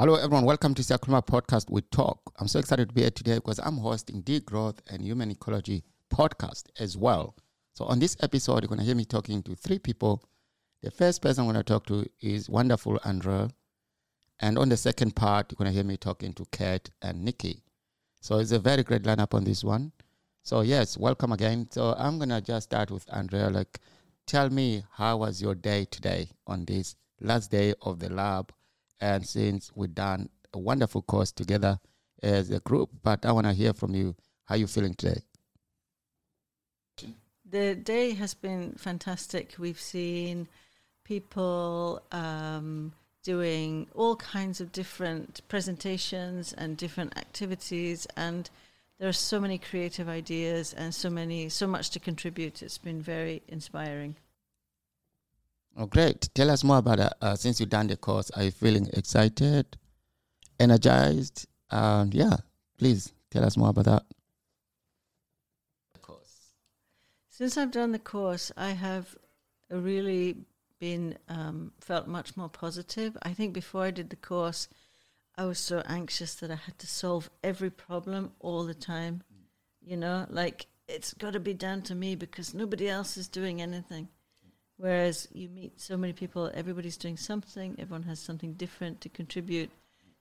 Hello, everyone. Welcome to Siakulma Podcast with Talk. I'm so excited to be here today because I'm hosting the Growth and Human Ecology podcast as well. So, on this episode, you're going to hear me talking to three people. The first person I'm going to talk to is wonderful Andrea. And on the second part, you're going to hear me talking to Kate and Nikki. So, it's a very great lineup on this one. So, yes, welcome again. So, I'm going to just start with Andrea. Like, tell me, how was your day today on this last day of the lab? and since we've done a wonderful course together as a group. But I want to hear from you. How are you feeling today? The day has been fantastic. We've seen people um, doing all kinds of different presentations and different activities, and there are so many creative ideas and so many, so much to contribute. It's been very inspiring. Oh, great. Tell us more about it. Uh, since you've done the course, are you feeling excited, energized? Um, yeah, please tell us more about that. Course. Since I've done the course, I have a really been um, felt much more positive. I think before I did the course, I was so anxious that I had to solve every problem all the time. You know, like it's got to be down to me because nobody else is doing anything. Whereas you meet so many people, everybody's doing something, everyone has something different to contribute.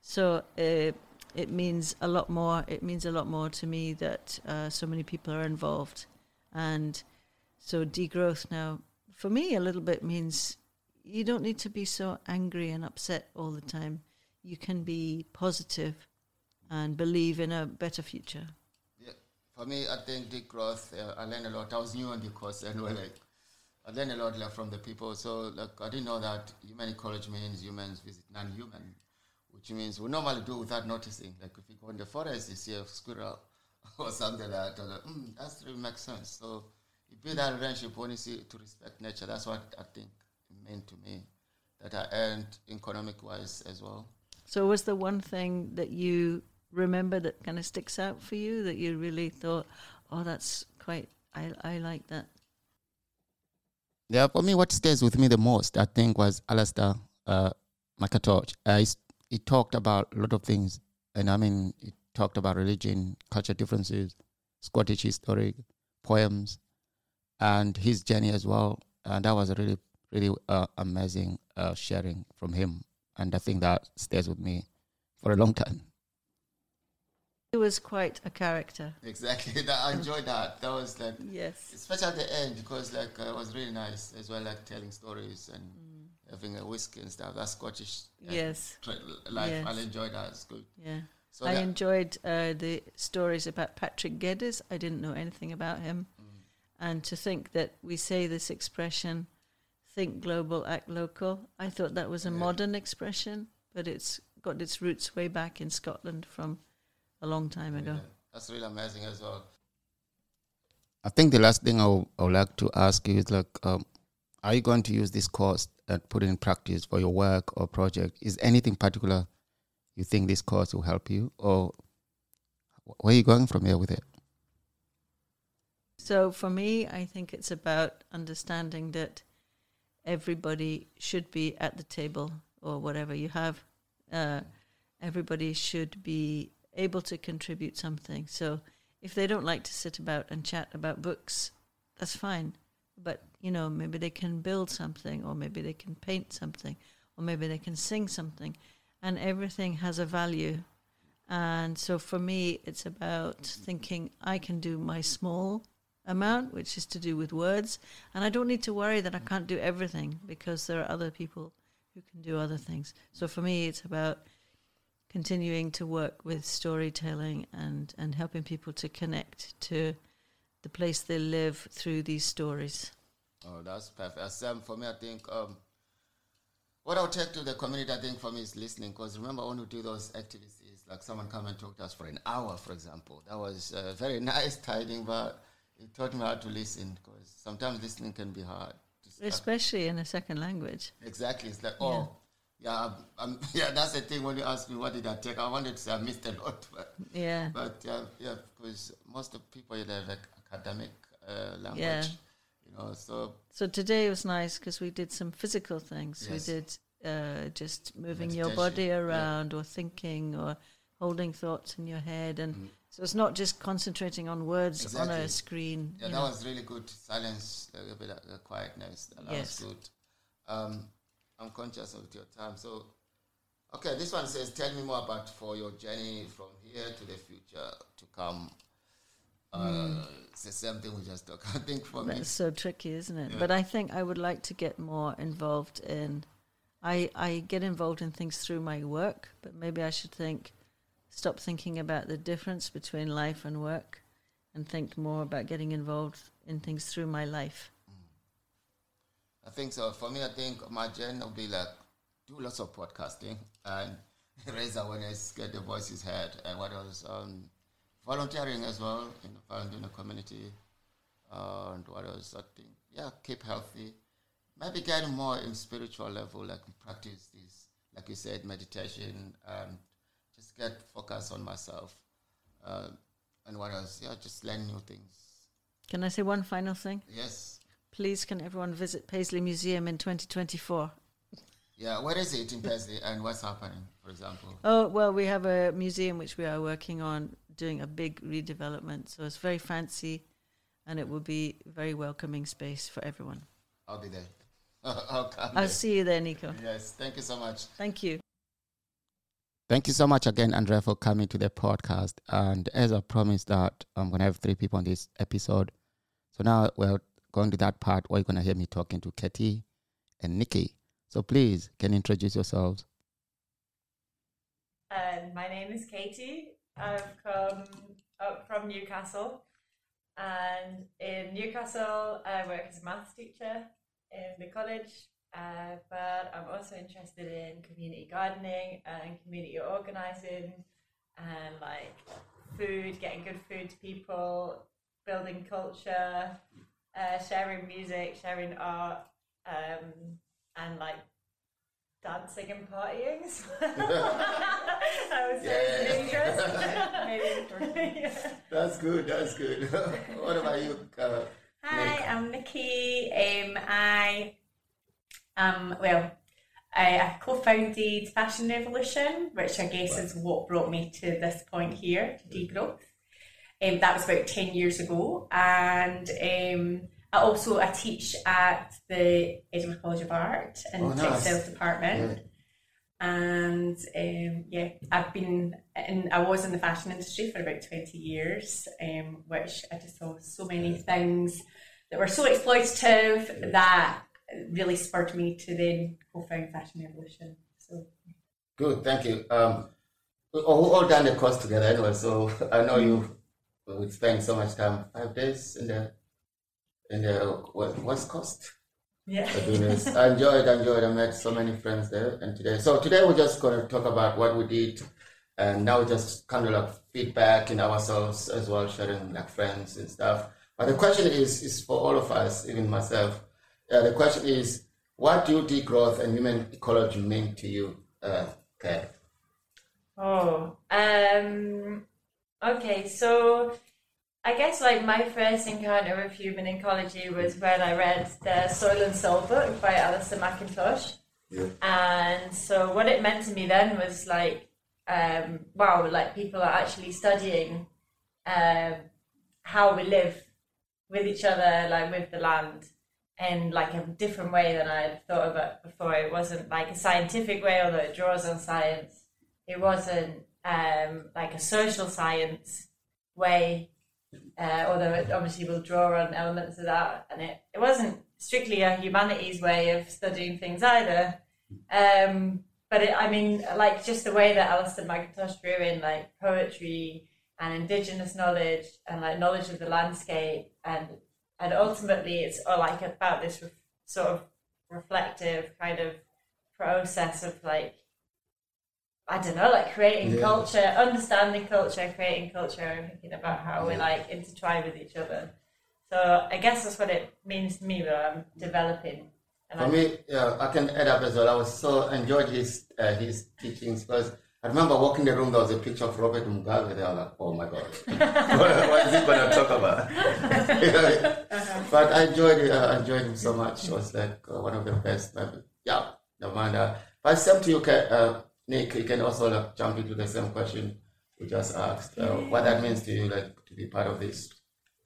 So uh, it means a lot more. It means a lot more to me that uh, so many people are involved. And so degrowth now, for me, a little bit means you don't need to be so angry and upset all the time. You can be positive and believe in a better future. Yeah, for me, I think degrowth, uh, I learned a lot. I was new on the course anyway, like I learned a lot like, from the people. So like I didn't know that human ecology means humans visit non-human, which means we normally do without noticing. Like if you go in the forest, you see a squirrel or something like that. Like, mm, that really makes sense. So you build that relationship when you see to respect nature. That's what I think it meant to me that I earned economic wise as well. So was the one thing that you remember that kind of sticks out for you that you really thought, oh, that's quite I I like that. Yeah, for me, what stays with me the most, I think, was Alastair uh, McIntosh. Uh, he talked about a lot of things, and I mean, he talked about religion, culture differences, Scottish history, poems, and his journey as well. And that was a really, really uh, amazing uh, sharing from him. And I think that stays with me for a long time. He was quite a character. Exactly. That, I enjoyed that. That was like yes, especially at the end because like uh, it was really nice as well, like telling stories and mm. having a whiskey and stuff. That Scottish uh, yes life. Yes. I enjoyed that. It's good. Yeah. So I enjoyed uh, the stories about Patrick Geddes. I didn't know anything about him. And to think that we say this expression, "think global, act local." I thought that was a yeah. modern expression, but it's got its roots way back in Scotland from a long time ago. Yeah, that's really amazing as well. I think the last thing I would, like to ask you is like, um, are you going to use this course and put it in practice for your work or project? Is anything particular you think this course will help you, or where are you going from here with it? So for me, I think it's about understanding that everybody should be at the table or whatever you have. Uh, everybody should be able to contribute something. So if they don't like to sit about and chat about books, that's fine. But, you know, maybe they can build something, or maybe they can paint something, or maybe they can sing something. And everything has a value. And so for me, it's about thinking I can do my small amount, which is to do with words. And I don't need to worry that I can't do everything because there are other people who can do other things. So for me, it's about continuing to work with storytelling and, and helping people to connect to the place they live through these stories. Oh, that's perfect. As, um, for me, I think um, what I'll take to the community, I think for me, is listening. Because remember, when we do those activities, like someone come and talk to us for an hour, for example. That was uh, very nice timing, but it taught me how to listen. Because sometimes listening can be hard. Especially in a second language. Exactly. It's like, oh, Yeah, um, um, yeah, that's the thing. When you ask me what did I take, I wanted to say I missed a lot, but Yeah. but uh, yeah, because most of people they like academic uh, language, Yeah. you know. So So today was nice because we did some physical things. Yes. We did uh, just moving your body Meditation, yeah. around or thinking or holding thoughts in your head. And Mhm. So it's not just concentrating on words on a screen. yeah, that know. was really good. Silence, a bit of quietness. That Yes. was good. Um, I'm conscious of your time, so. Okay, this one says, "Tell me more about for your journey from here to the future to come." Uh, It's the same thing we just talked. I think for me, That's so tricky, isn't it? Yeah. But I think I would like to get more involved in. I I get involved in things through my work, but maybe I should think, stop thinking about the difference between life and work, and think more about getting involved in things through my life. I think so. For me, I think my journey will be like do lots of podcasting and raise awareness, get the voices heard, and what else? Um, volunteering as well in founding a community, uh, and what else? I think yeah, keep healthy. Maybe getting more in spiritual level, like practice this, like you said, meditation, get focus on myself. Uh, and what else? Yeah, just learn new things. Can I say one final thing? Yes. Please, can everyone visit Paisley Museum in 2024? Yeah, where is it in Paisley and what's happening, for example? Oh, well, we have a museum which we are working on doing a big redevelopment. So it's very fancy and it will be a very welcoming space for everyone. I'll be there. I'll come I'll see you there, Nico. Yes, thank you so much. Thank you. Thank you so much again, Andrea, for coming to the podcast. And as I promised that I'm going to have three people on this episode. So now we're going to that part where you're going to hear me talking to Katie and Nikki. So please, can you introduce yourselves? Um, my name is Katie. I've come up from Newcastle, and in Newcastle, I work as a maths teacher in the college. Uh, but I'm also interested in community gardening and community organising, and like food, getting good food to people, building culture, uh, sharing music, sharing art, um, and like dancing and partying. as well. I would say it's interest. Maybe. yeah. That's good. That's good. what about you? Uh, Hi, Nick. I'm Nikki. Um, I um well, I, I co-founded Fashion Revolution, which I guess is what brought me to this point here to degrowth. Um, that was about ten years ago, and um, I also I teach at the Edinburgh College of Art in Oh, the nice. textiles department. and um, yeah, I've been in. I was in the fashion industry for about twenty years, um, which I just saw so many things that were so exploitative that really spurred me to then co-found Fashion Revolution. So Good, thank you. Um, we all, all done the course together anyway, so I know you would spend so much time, five days in the in the West Coast. yeah, for doing this. I enjoyed, I enjoyed. I met so many friends there, and today. So today we're just going to talk about what we did, and now just kind of like feedback in ourselves as well, sharing like friends and stuff. But the question is, is for all of us, even myself. Uh, the question is, what do degrowth and human ecology mean to you? Uh, okay. Oh, um, okay. So I guess like my first encounter with human ecology was when I read the Soil and Soul book by Alastair McIntosh. Yeah. And so what it meant to me then was like, um, wow, like people are actually studying um, how we live with each other, like with the land, in like a different way than I had thought of it before. It wasn't like a scientific way, although it draws on science. It wasn't um, like a social science way, uh, although it obviously will draw on elements of that. And it, it wasn't strictly a humanities way of studying things either. Um, but it, I mean, like just the way that Alastair McIntosh drew in like poetry and indigenous knowledge and like knowledge of the landscape and and ultimately it's all like about this re- sort of reflective kind of process of like I don't know, like creating Yeah. culture, understanding culture, creating culture, and thinking about how we Yeah. like intertwine with each other. So I guess that's what it means to me that I'm developing And For I- me, yeah, I can add up as well. I was so enjoyed his uh, his teachings because I remember walking the room. There was a picture of Robert Mugabe. There, I was like, oh my god, what, what is he going to talk about? But I enjoyed it. Uh, I enjoyed him so much. It was like uh, one of the best. Maybe. Yeah, no matter. But same to you, Ka- uh, Nick. You can also like, jump into the same question we just asked. Uh, what that means to you, like to be part of this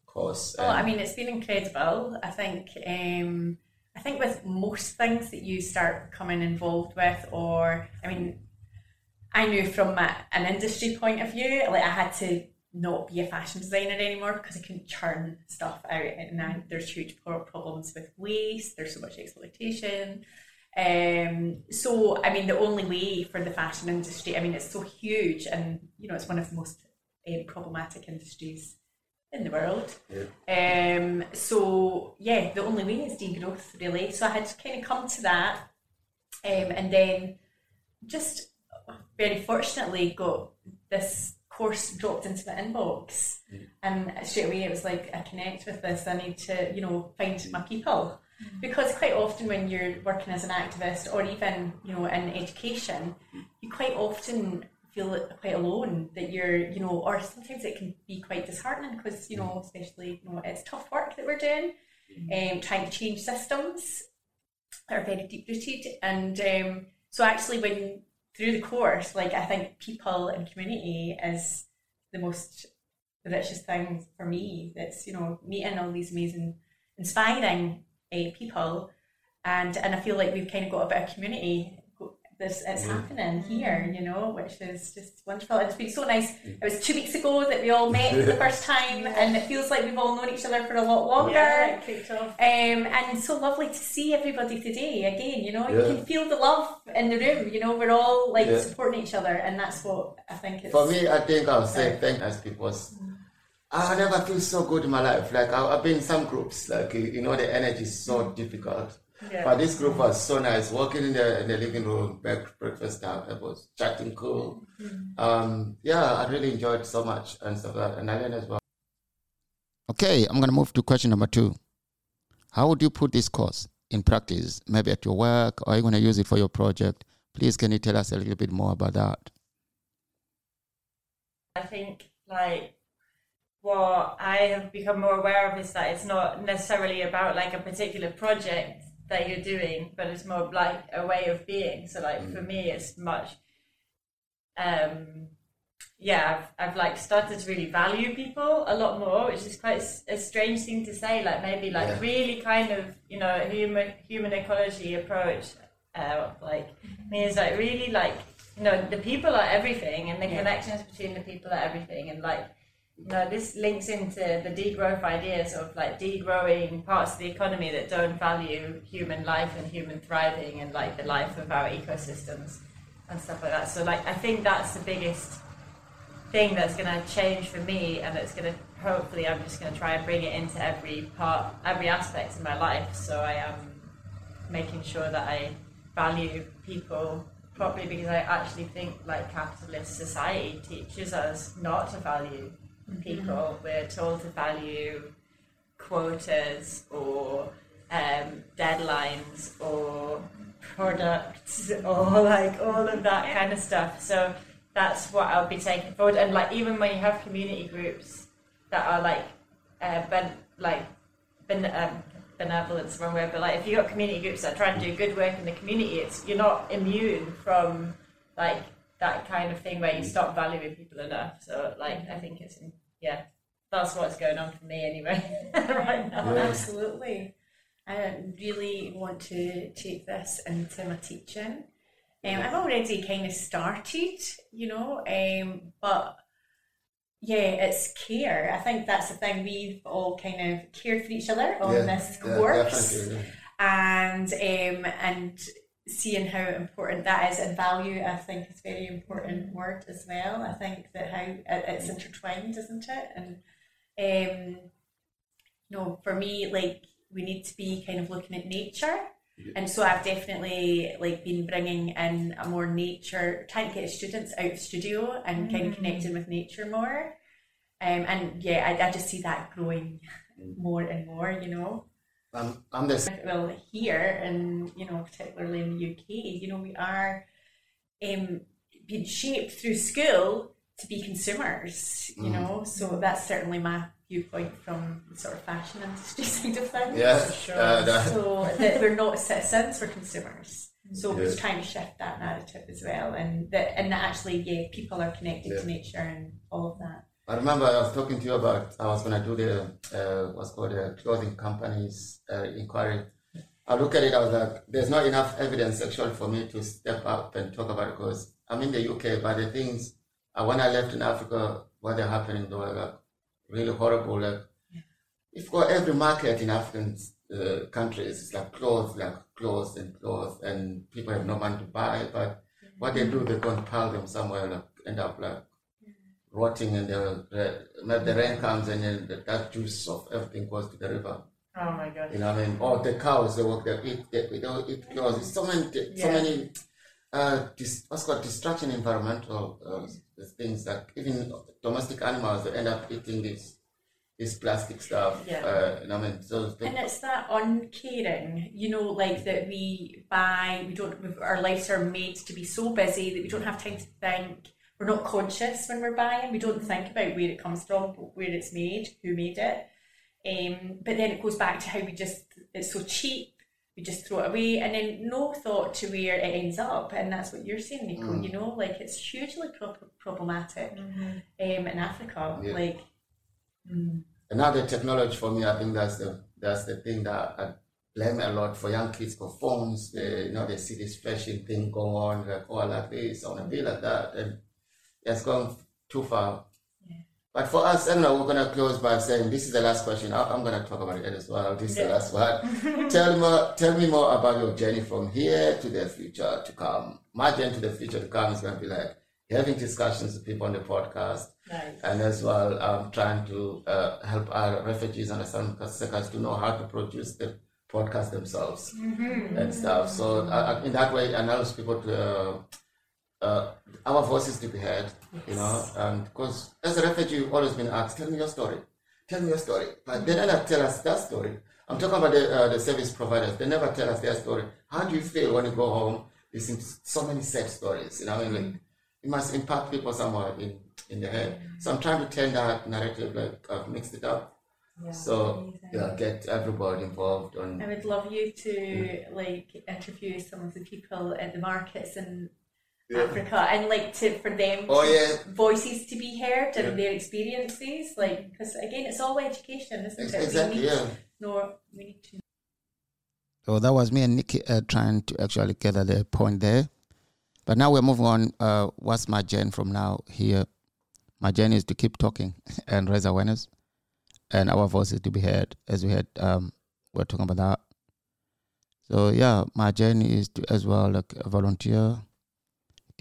course. Well, I mean, it's been incredible. I think, um, I think with most things that you start coming involved with, or I mean, I knew from an industry point of view, like I had to not be a fashion designer anymore because I couldn't churn stuff out, and I, there's huge problems with waste. There's so much exploitation. Um, so, I mean, the only way for the fashion industry, I mean, it's so huge, and you know, it's one of the most um, problematic industries in the world. Um, so yeah, the only way is degrowth really. So I had to kind of come to that, um, and then just very fortunately got this course dropped into my inbox, and straight away it was like I connect with this. I need to you know find my people. Because quite often when you're working as an activist or even you know in education, you quite often feel quite alone that you're you know or sometimes it can be quite disheartening because you know especially you know it's tough work that we're doing um, trying to change systems that are very deep rooted. And um, so actually when through the course like I think people and community is the most the richest thing for me that's you know meeting all these amazing inspiring uh, people. And and I feel like we've kind of got a bit of community this it's mm-hmm. happening here, mm-hmm. you know, which is just wonderful. And it's been so nice. Mm-hmm. It was two weeks ago that we all met for the first time, and it feels like we've all known each other for a lot longer. Yeah, it kicked off. Um, and so lovely to see everybody today again. You know, yeah. you can feel the love in the room. You know, we're all like Yeah. supporting each other, and that's what I think it's. For me, I think I'll say thank as because I never feel so good in my life. Like I, I've been in some groups, like you you know, the energy is so difficult. Yeah. But this group was so nice. Walking in the in the living room, break, breakfast time, it was chatting cool. Um, yeah, I really enjoyed so much and stuff like that, and I learned as well. Okay, I'm gonna move to question number two. How would you put this course in practice? Maybe at your work, or are you gonna use it for your project? Please, can you tell us a little bit more about that? I think like what I have become more aware of is that it's not necessarily about like a particular project that you're doing, but it's more like a way of being. So like for me, it's much. Um, yeah, I've, I've like started to really value people a lot more, which is quite a strange thing to say. Like maybe like Yeah. really kind of you know human human ecology approach. Uh, like means like really like you know the people are everything, and the Yeah. connections between the people are everything, and like know this links into the degrowth ideas of like degrowing parts of the economy that don't value human life and human thriving and like the life of our ecosystems and stuff like that. So like I think that's the biggest thing that's going to change for me and it's going to hopefully i'm just going to try and bring it into every part every aspect of my life so i am making sure that i value people properly because i actually think like capitalist society teaches us not to value people we're told to value quotas or um, deadlines or products or like all of that kind of stuff. So that's what I'll be taking forward. And like even when you have community groups that are like uh, ben, like ben, um, benevolence wrong word, but like if you've got community groups that try and do good work in the community, it's you're not immune from like that kind of thing where you stop valuing people enough. So like I think it's yeah, that's what's going on for me anyway right now. Oh, absolutely. I really want to take this into my teaching. Um, I've already kind of started, you know, um, but yeah, it's care. I think that's the thing. We've all kind of cared for each other on this course, and um, and seeing how important that is and value. I think is a very important word as well. I think that how it's intertwined, isn't it? And um, you know, for me, like we need to be kind of looking at nature. And so I've definitely like been bringing in a more nature, trying to get students out of studio and kind of connecting with nature more. Um, and yeah, I, I just see that growing more and more, you know. I'm, I'm the s- well here and you know particularly in the UK you know we are um, being shaped through school to be consumers you Mm. know so that's certainly my viewpoint from the sort of fashion industry side of things yeah. sure. Uh, that- so that we're not citizens we're consumers so we're trying to shift that narrative as well and that and that actually yeah people are connected Yeah. to nature and all of that I remember I was talking to you about I was gonna do the uh, what's called the clothing companies uh, inquiry. I look at it. I was like, there's not enough evidence actually for me to step up and talk about it because I'm in the UK, but the things uh, when I left in Africa, what are happening, they were like really horrible. Like if for every market in African uh, countries, it's like clothes, like clothes and clothes, and people have no money to buy. But what they do, they go and pile them somewhere, like end up like rotting, and the the, the rain comes, and then the, that juice of everything goes to the river. Oh my god. You know, what I mean, all the cows they work, they eat, they, they don't eat clothes. It's so many, so many. Uh, dis, what's called destruction environmental uh, things that even domestic animals they end up eating this this plastic stuff. Yeah. Uh, you know, what I mean, so they, And it's that uncaring, you know, like that we buy, we don't, our lives are made to be so busy that we don't have time to think. We're not conscious when we're buying. We don't think about where it comes from, where it's made, who made it. Um, but then it goes back to how we just, it's so cheap, we just throw it away, and then no thought to where it ends up. And that's what you're saying, Nico, Mm. you know, like it's hugely pro- problematic um, in Africa. Yeah. Like, mm, another technology for me, I think that's the that's the thing that I blame a lot for young kids for phones. They you know they see this fashion thing go on, like oh I like this, I wanna be like that, and it's gone too far. Yeah. But for us, I don't know, we're gonna close by saying this is the last question. I, I'm gonna talk about it as well. This is the last one. tell me, tell me more about your journey from here to the future to come. My journey to the future to come is gonna be like having discussions with people on the podcast Nice. and as well I'm trying to uh, help our refugees and asylum seekers to know how to produce the podcast themselves and stuff. So uh, in that way, it allows people to uh, uh, our voices to be heard, you know, and because as a refugee, you've always been asked, tell me your story, tell me your story, but they never tell us that story. I'm talking about the, uh, the service providers. They never tell us their story. How do you feel when you go home, listen to so many sad stories? You know, I mean, like, it must impact people somewhere in, in the head. So I'm trying to turn that narrative, like I've mixed it up. Yeah. So amazing. yeah, get everybody involved on I would love you to like interview some of the people at the markets in Yeah. Africa and like to for them Oh, to- yeah. voices to be heard and Yeah. their experiences like because again it's all education isn't Ex- it exactly, we need yeah. to we need to So that was me and Nikki uh, trying to actually gather the point there. But now we're moving on. Uh, what's my journey from now here? My journey is to keep talking and raise awareness and our voices to be heard as we had um we're talking about that. So yeah, my journey is to as well like volunteer,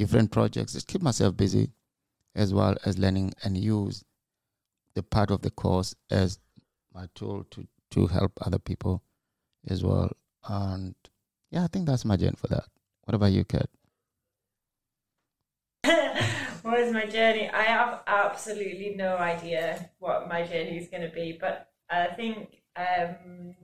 different projects, just keep myself busy as well as learning and use the part of the course as my tool to, to help other people as well. And yeah, I think that's my journey for that. What about you, Kat? what is my journey? I have absolutely no idea what my journey is going to be, but I think, um,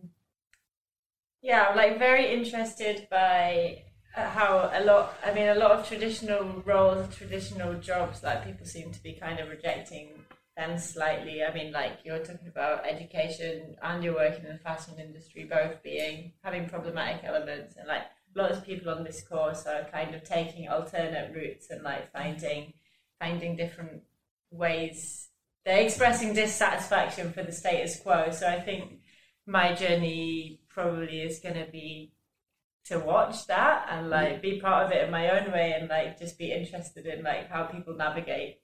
yeah, I'm like very interested by how a lot, I mean, a lot of traditional roles, traditional jobs, like people seem to be kind of rejecting them slightly. I mean, like you're talking about education and you're working in the fashion industry, both being having problematic elements, and like lots of people on this course are kind of taking alternate routes and like finding finding different ways. They're expressing dissatisfaction for the status quo. So I think my journey probably is going to be to watch that and mm. like be part of it in my own way and like just be interested in like how people navigate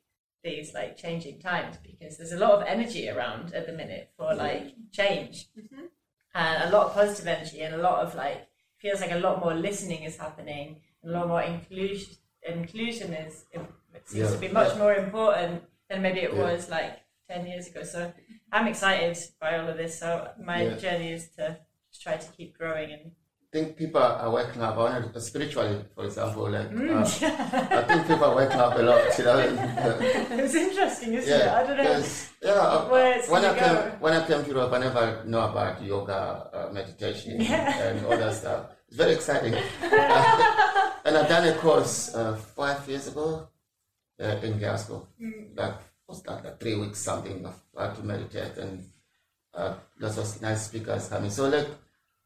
these like changing times because there's a lot of energy around at the minute for like change mm-hmm. and a lot of positive energy and a lot of like feels like a lot more listening is happening and a lot more inclusion inclusion is it seems Yeah. to be much more important than maybe it Yeah. was like 10 years ago so i'm excited by all of this so my Yeah. journey is to just try to keep growing and think people are waking up. Want spiritually, for example, like Mm. uh, I think people are waking up a lot. You know, it's interesting, isn't yeah, it? I don't know. yeah. When I gonna came when I came to Europe, I never know about yoga, uh, meditation, Yeah. and all that stuff. It's very exciting. and I done a course uh, five years ago uh, in Glasgow. Mm. Like was that like three weeks something of how to meditate and uh, lots of nice speakers coming. So like,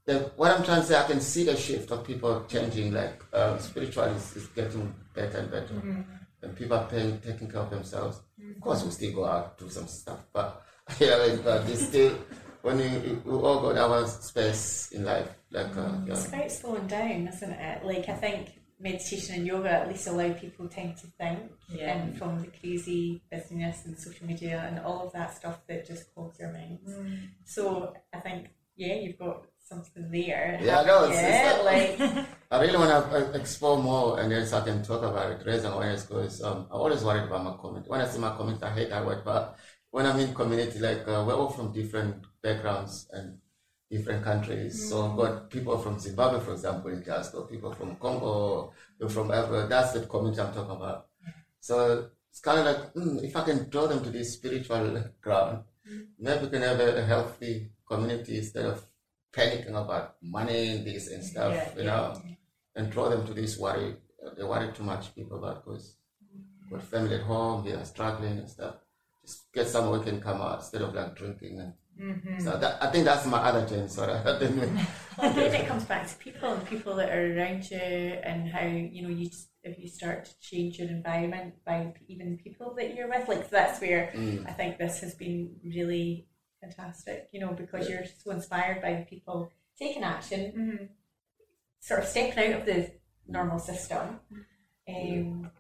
the, what I'm trying to say, I can see the shift of people changing. Like um, spiritual is, is getting better and better, and people are paying, taking care of themselves. Of course, we still go out do some stuff, but yeah, like, but this still when we, we all got our space in life. Like uh, yeah. It's about slowing down, isn't it? Like I think meditation and yoga at least allow people time to think Yeah. and from the crazy busyness and social media and all of that stuff that just clogs your minds. So I think yeah, you've got something there. Yeah, no, it's- it's like I really want to explore more and then so I can talk about it, raise awareness because um, I'm always worried about my community. When I see my community, I hate that word, but when I'm in community, like uh, we're all from different backgrounds and different countries. So I've got people from Zimbabwe, for example, in Glasgow, people from Congo, people from Africa. That's the community I'm talking about. So it's kind of like, mm, if I can draw them to this spiritual ground, maybe we can have a healthy community instead of panicking about money and this and stuff, Yeah, you yeah, know, and draw them to this worry. They worry too much, people, about because got family at home, they are struggling and stuff. Just get somewhere we can come out instead of like drinking and Mm-hmm. so that, I think that's my other change. Sorry, I again it comes back to people and people that are around you and how you know you just if you start to change your environment by even people that you're with like that's where Mm. I think this has been really fantastic you know because you're so inspired by people taking action sort of stepping out of the normal system um,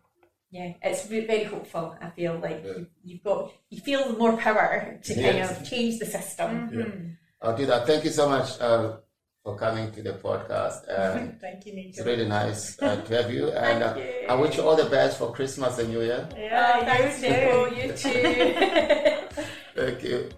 yeah it's very hopeful I feel like Yeah. you, you've got you feel more power to kind Yes. of change the system Yeah. I'll do that. Thank you so much uh, for coming to the podcast. And thank you it's really nice uh, to have you. And uh, Thank you. I wish you all the best for Christmas and New Year. Yeah, Oh, thanks, you too. You too. Thank you.